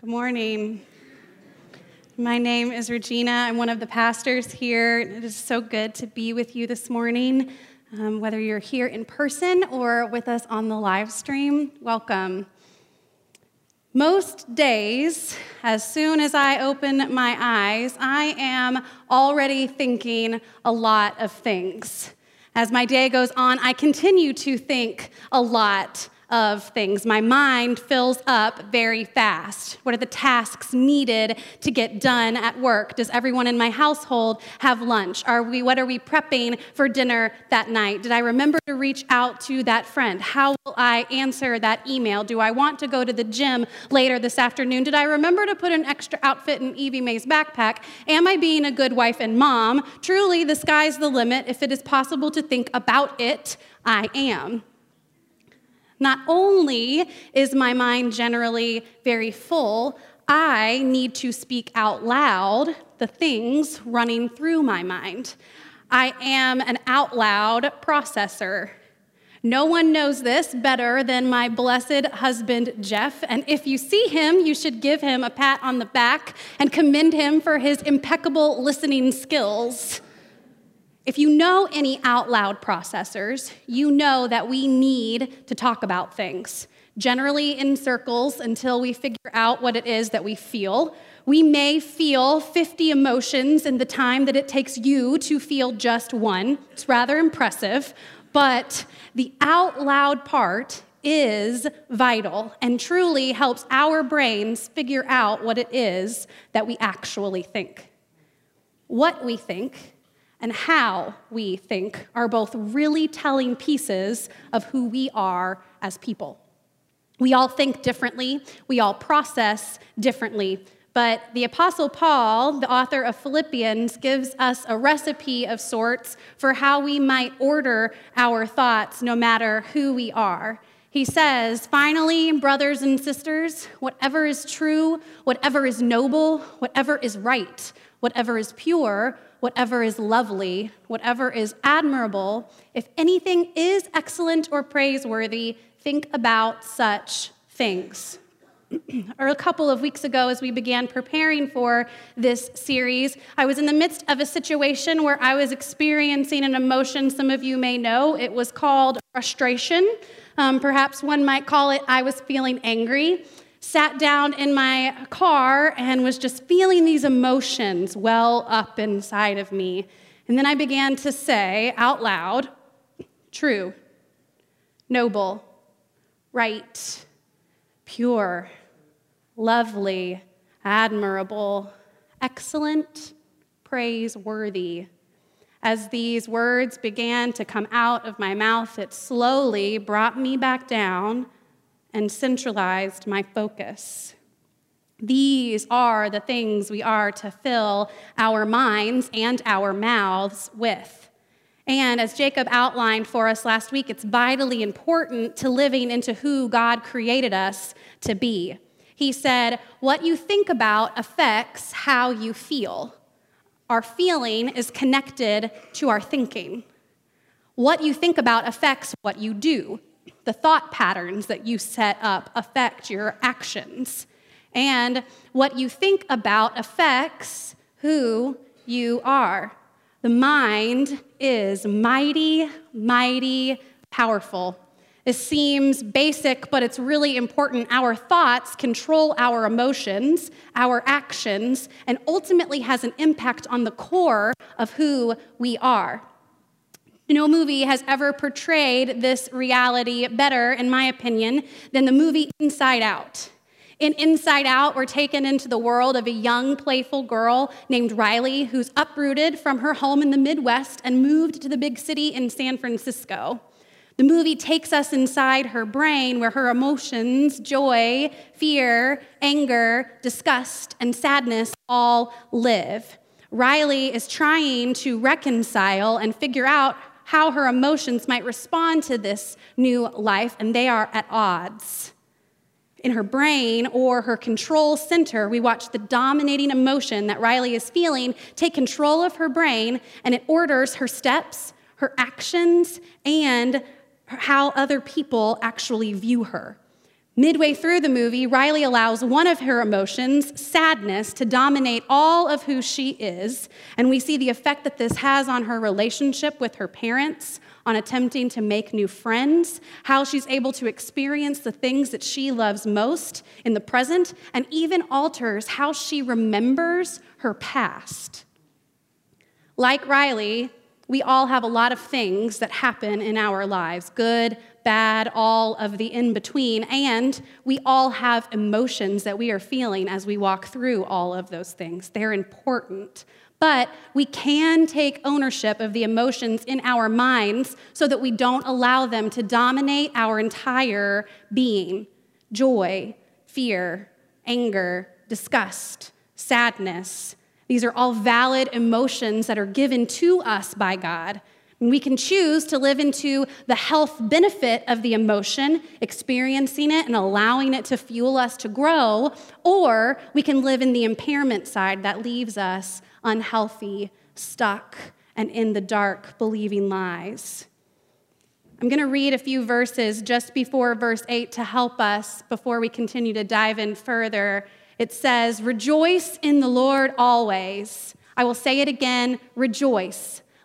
Good morning. My name is Regina. I'm one of the pastors here. It is so good to be with you this morning. Um, whether you're here in person or with us on the live stream, welcome. Most days, as soon as I open my eyes, I am already thinking a lot of things. As my day goes on, I continue to think a lot of things. My mind fills up very fast. What are the tasks needed to get done at work? Does everyone in my household have lunch? Are we what are we prepping for dinner that night? Did I remember to reach out to that friend? How will I answer that email? Do I want to go to the gym later this afternoon? Did I remember to put an extra outfit in Evie Mae's backpack? Am I being a good wife and mom? Truly, the sky's the limit. If it is possible to think about it, I am. Not only is my mind generally very full, I need to speak out loud the things running through my mind. I am an out loud processor. No one knows this better than my blessed husband, Jeff. And if you see him, you should give him a pat on the back and commend him for his impeccable listening skills. If you know any out loud processors, you know that we need to talk about things, generally in circles until we figure out what it is that we feel. We may feel 50 emotions in the time that it takes you to feel just one. It's rather impressive, but the out loud part is vital and truly helps our brains figure out what it is that we actually think. What we think and how we think are both really telling pieces of who we are as people. We all think differently, we all process differently. But the Apostle Paul, the author of Philippians, gives us a recipe of sorts for how we might order our thoughts no matter who we are. He says, finally, brothers and sisters, whatever is true, whatever is noble, whatever is right, whatever is pure, whatever is lovely, whatever is admirable, if anything is excellent or praiseworthy, think about such things. or a couple of weeks ago, as we began preparing for this series, I was in the midst of a situation where I was experiencing an emotion some of you may know. It was called frustration. Um, perhaps one might call it I was feeling angry sat down in my car and was just feeling these emotions well up inside of me. And then I began to say out loud, true, noble, right, pure, lovely, admirable, excellent, praiseworthy. As these words began to come out of my mouth, it slowly brought me back down and centralized my focus. These are the things we are to fill our minds and our mouths with. And as Jacob outlined for us last week, it's vitally important to living into who God created us to be. He said, What you think about affects how you feel. Our feeling is connected to our thinking. What you think about affects what you do the thought patterns that you set up affect your actions. And what you think about affects who you are. The mind is mighty, mighty, powerful. This seems basic, but it's really important. Our thoughts control our emotions, our actions, and ultimately has an impact on the core of who we are. No movie has ever portrayed this reality better, in my opinion, than the movie Inside Out. In Inside Out, we're taken into the world of a young, playful girl named Riley who's uprooted from her home in the Midwest and moved to the big city in San Francisco. The movie takes us inside her brain where her emotions, joy, fear, anger, disgust, and sadness all live. Riley is trying to reconcile and figure out how her emotions might respond to this new life, and they are at odds. In her brain or her control center, we watch the dominating emotion that Riley is feeling take control of her brain, and it orders her steps, her actions, and how other people actually view her. Midway through the movie, Riley allows one of her emotions, sadness, to dominate all of who she is, and we see the effect that this has on her relationship with her parents, on attempting to make new friends, how she's able to experience the things that she loves most in the present, and even alters how she remembers her past. Like Riley, we all have a lot of things that happen in our lives good, bad, all of the in between, and we all have emotions that we are feeling as we walk through all of those things. They're important. But we can take ownership of the emotions in our minds so that we don't allow them to dominate our entire being joy, fear, anger, disgust, sadness. These are all valid emotions that are given to us by God. And we can choose to live into the health benefit of the emotion, experiencing it and allowing it to fuel us to grow, or we can live in the impairment side that leaves us unhealthy, stuck, and in the dark, believing lies. I'm going to read a few verses just before verse 8 to help us before we continue to dive in further. It says, Rejoice in the Lord always. I will say it again rejoice.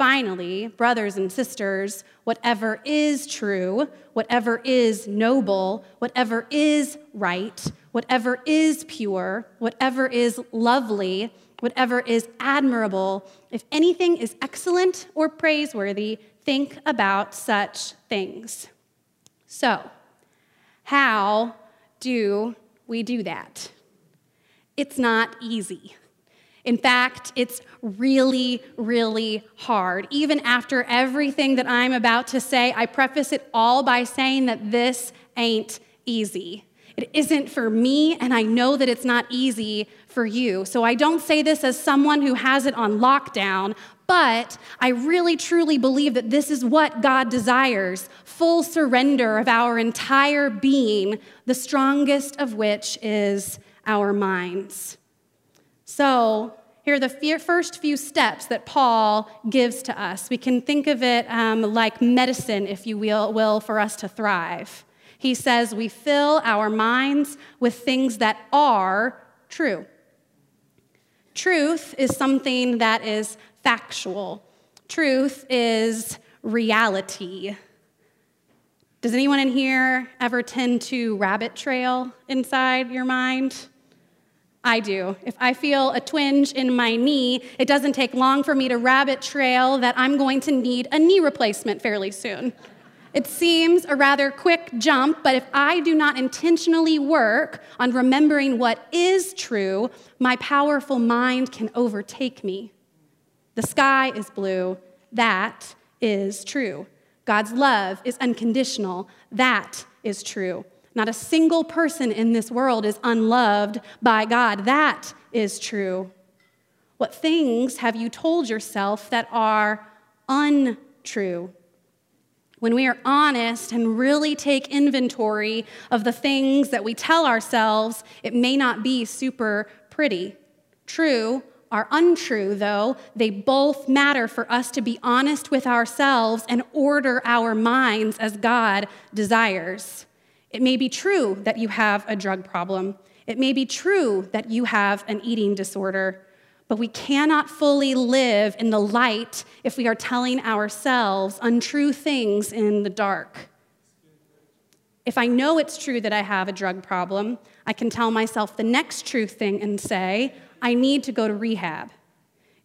Finally, brothers and sisters, whatever is true, whatever is noble, whatever is right, whatever is pure, whatever is lovely, whatever is admirable, if anything is excellent or praiseworthy, think about such things. So, how do we do that? It's not easy. In fact, it's really, really hard. Even after everything that I'm about to say, I preface it all by saying that this ain't easy. It isn't for me, and I know that it's not easy for you. So I don't say this as someone who has it on lockdown, but I really truly believe that this is what God desires full surrender of our entire being, the strongest of which is our minds. So, here are the first few steps that Paul gives to us. We can think of it um, like medicine, if you will, will, for us to thrive. He says we fill our minds with things that are true. Truth is something that is factual, truth is reality. Does anyone in here ever tend to rabbit trail inside your mind? I do. If I feel a twinge in my knee, it doesn't take long for me to rabbit trail that I'm going to need a knee replacement fairly soon. It seems a rather quick jump, but if I do not intentionally work on remembering what is true, my powerful mind can overtake me. The sky is blue. That is true. God's love is unconditional. That is true. Not a single person in this world is unloved by God. That is true. What things have you told yourself that are untrue? when we are honest and really take inventory of the things that we tell ourselves, it may not be super pretty. True are untrue, though, they both matter for us to be honest with ourselves and order our minds as God desires. It may be true that you have a drug problem. It may be true that you have an eating disorder. But we cannot fully live in the light if we are telling ourselves untrue things in the dark. If I know it's true that I have a drug problem, I can tell myself the next true thing and say, I need to go to rehab.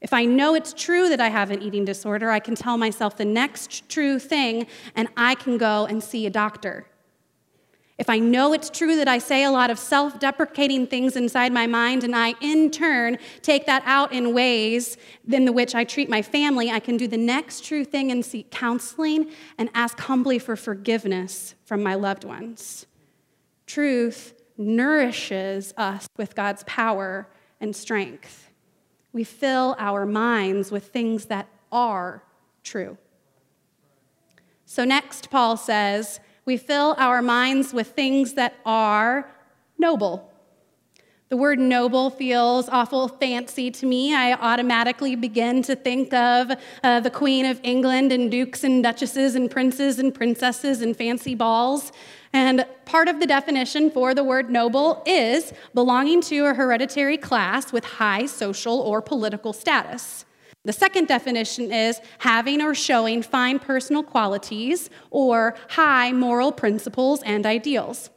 If I know it's true that I have an eating disorder, I can tell myself the next true thing and I can go and see a doctor. If I know it's true that I say a lot of self deprecating things inside my mind, and I in turn take that out in ways in which I treat my family, I can do the next true thing and seek counseling and ask humbly for forgiveness from my loved ones. Truth nourishes us with God's power and strength. We fill our minds with things that are true. So, next, Paul says, we fill our minds with things that are noble. The word noble feels awful fancy to me. I automatically begin to think of uh, the Queen of England and dukes and duchesses and princes and princesses and fancy balls. And part of the definition for the word noble is belonging to a hereditary class with high social or political status. The second definition is having or showing fine personal qualities or high moral principles and ideals.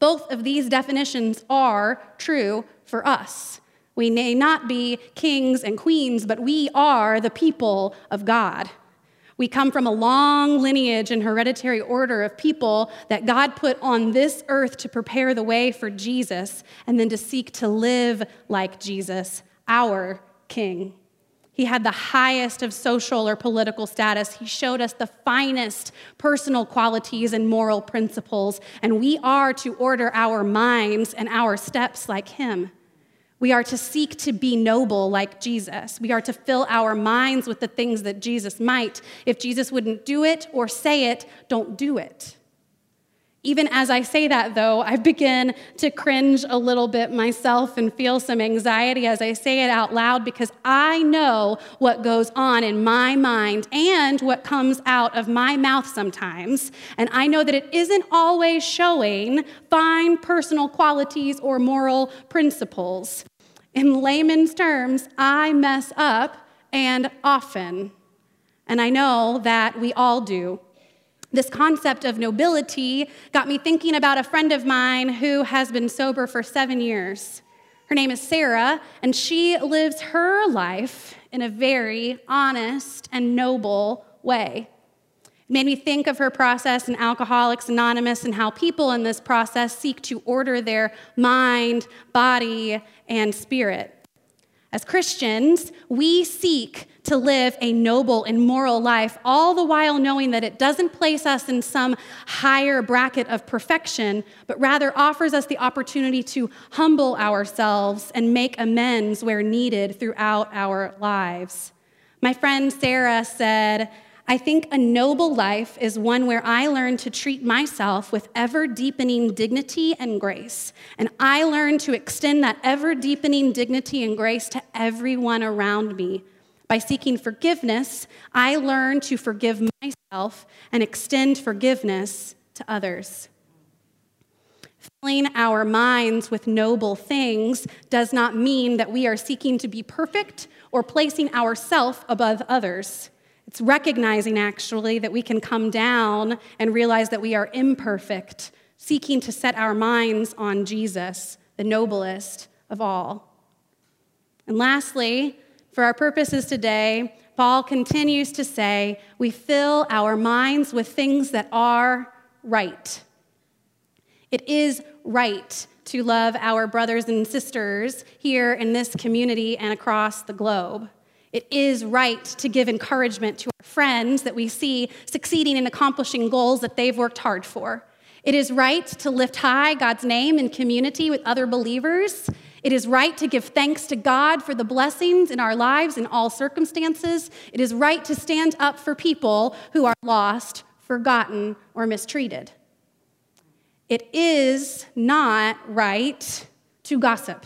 Both of these definitions are true for us. We may not be kings and queens, but we are the people of God. We come from a long lineage and hereditary order of people that God put on this earth to prepare the way for Jesus and then to seek to live like Jesus, our King. He had the highest of social or political status. He showed us the finest personal qualities and moral principles, and we are to order our minds and our steps like him. We are to seek to be noble like Jesus. We are to fill our minds with the things that Jesus might. If Jesus wouldn't do it or say it, don't do it. Even as I say that, though, I begin to cringe a little bit myself and feel some anxiety as I say it out loud because I know what goes on in my mind and what comes out of my mouth sometimes. And I know that it isn't always showing fine personal qualities or moral principles. In layman's terms, I mess up and often. And I know that we all do. This concept of nobility got me thinking about a friend of mine who has been sober for seven years. Her name is Sarah, and she lives her life in a very honest and noble way. It made me think of her process in Alcoholics Anonymous and how people in this process seek to order their mind, body, and spirit. As Christians, we seek to live a noble and moral life, all the while knowing that it doesn't place us in some higher bracket of perfection, but rather offers us the opportunity to humble ourselves and make amends where needed throughout our lives. My friend Sarah said, I think a noble life is one where I learn to treat myself with ever deepening dignity and grace. And I learn to extend that ever deepening dignity and grace to everyone around me. By seeking forgiveness, I learn to forgive myself and extend forgiveness to others. Filling our minds with noble things does not mean that we are seeking to be perfect or placing ourselves above others. It's recognizing actually that we can come down and realize that we are imperfect, seeking to set our minds on Jesus, the noblest of all. And lastly, for our purposes today, Paul continues to say, we fill our minds with things that are right. It is right to love our brothers and sisters here in this community and across the globe. It is right to give encouragement to our friends that we see succeeding in accomplishing goals that they've worked hard for. It is right to lift high God's name in community with other believers. It is right to give thanks to God for the blessings in our lives in all circumstances. It is right to stand up for people who are lost, forgotten, or mistreated. It is not right to gossip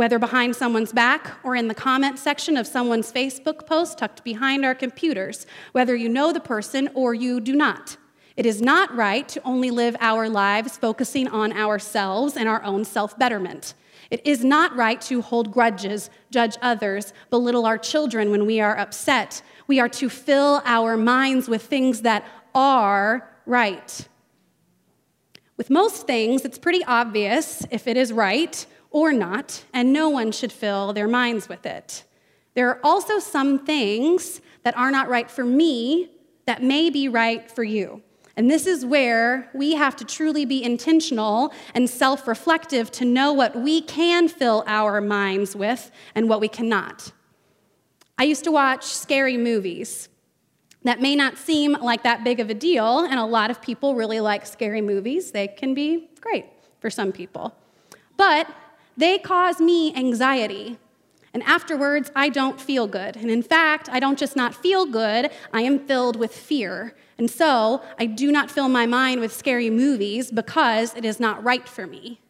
whether behind someone's back or in the comment section of someone's Facebook post tucked behind our computers, whether you know the person or you do not. It is not right to only live our lives focusing on ourselves and our own self betterment. It is not right to hold grudges, judge others, belittle our children when we are upset. We are to fill our minds with things that are right. With most things, it's pretty obvious if it is right or not, and no one should fill their minds with it. There are also some things that are not right for me that may be right for you. And this is where we have to truly be intentional and self reflective to know what we can fill our minds with and what we cannot. I used to watch scary movies. That may not seem like that big of a deal, and a lot of people really like scary movies. They can be great for some people. But they cause me anxiety. And afterwards, I don't feel good. And in fact, I don't just not feel good, I am filled with fear. And so I do not fill my mind with scary movies because it is not right for me.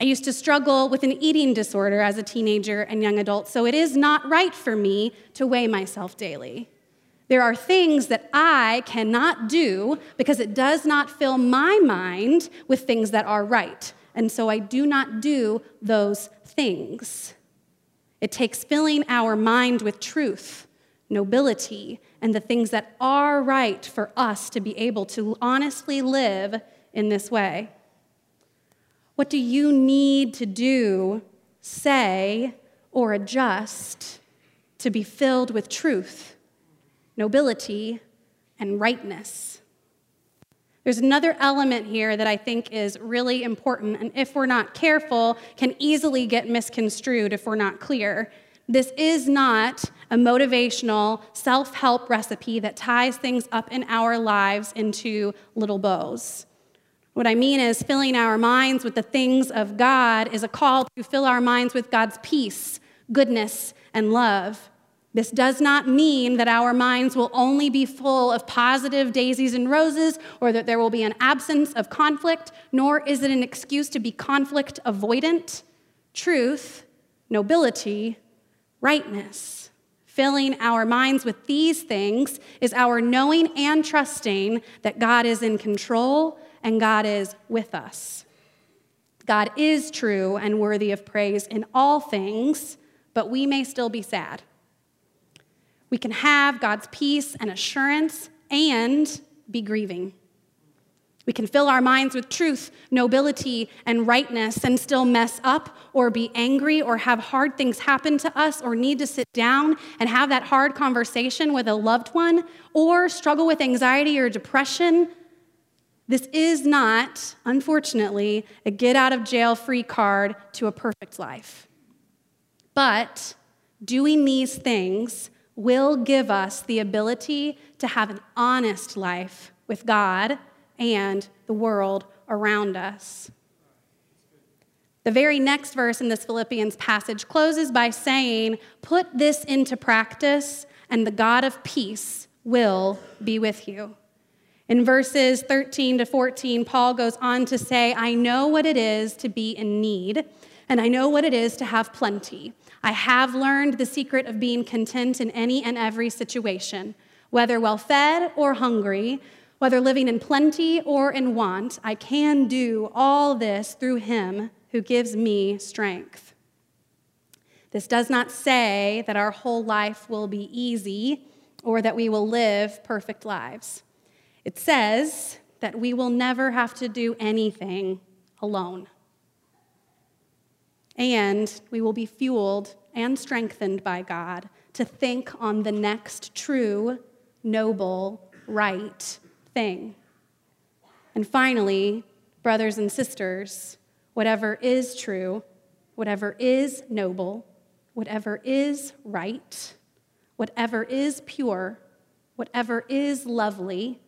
I used to struggle with an eating disorder as a teenager and young adult, so it is not right for me to weigh myself daily. There are things that I cannot do because it does not fill my mind with things that are right. And so I do not do those things. It takes filling our mind with truth, nobility, and the things that are right for us to be able to honestly live in this way. What do you need to do, say, or adjust to be filled with truth, nobility, and rightness? There's another element here that I think is really important, and if we're not careful, can easily get misconstrued if we're not clear. This is not a motivational self help recipe that ties things up in our lives into little bows. What I mean is, filling our minds with the things of God is a call to fill our minds with God's peace, goodness, and love. This does not mean that our minds will only be full of positive daisies and roses or that there will be an absence of conflict, nor is it an excuse to be conflict avoidant. Truth, nobility, rightness. Filling our minds with these things is our knowing and trusting that God is in control and God is with us. God is true and worthy of praise in all things, but we may still be sad. We can have God's peace and assurance and be grieving. We can fill our minds with truth, nobility, and rightness and still mess up or be angry or have hard things happen to us or need to sit down and have that hard conversation with a loved one or struggle with anxiety or depression this is not, unfortunately, a get out of jail free card to a perfect life. But doing these things will give us the ability to have an honest life with God and the world around us. The very next verse in this Philippians passage closes by saying, Put this into practice, and the God of peace will be with you. In verses 13 to 14, Paul goes on to say, I know what it is to be in need, and I know what it is to have plenty. I have learned the secret of being content in any and every situation, whether well fed or hungry, whether living in plenty or in want. I can do all this through him who gives me strength. This does not say that our whole life will be easy or that we will live perfect lives. It says that we will never have to do anything alone. And we will be fueled and strengthened by God to think on the next true, noble, right thing. And finally, brothers and sisters, whatever is true, whatever is noble, whatever is right, whatever is pure, whatever is lovely,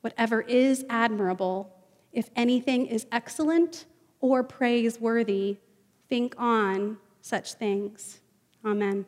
whatever is admirable, if anything is excellent or praiseworthy, think on such things. Amen.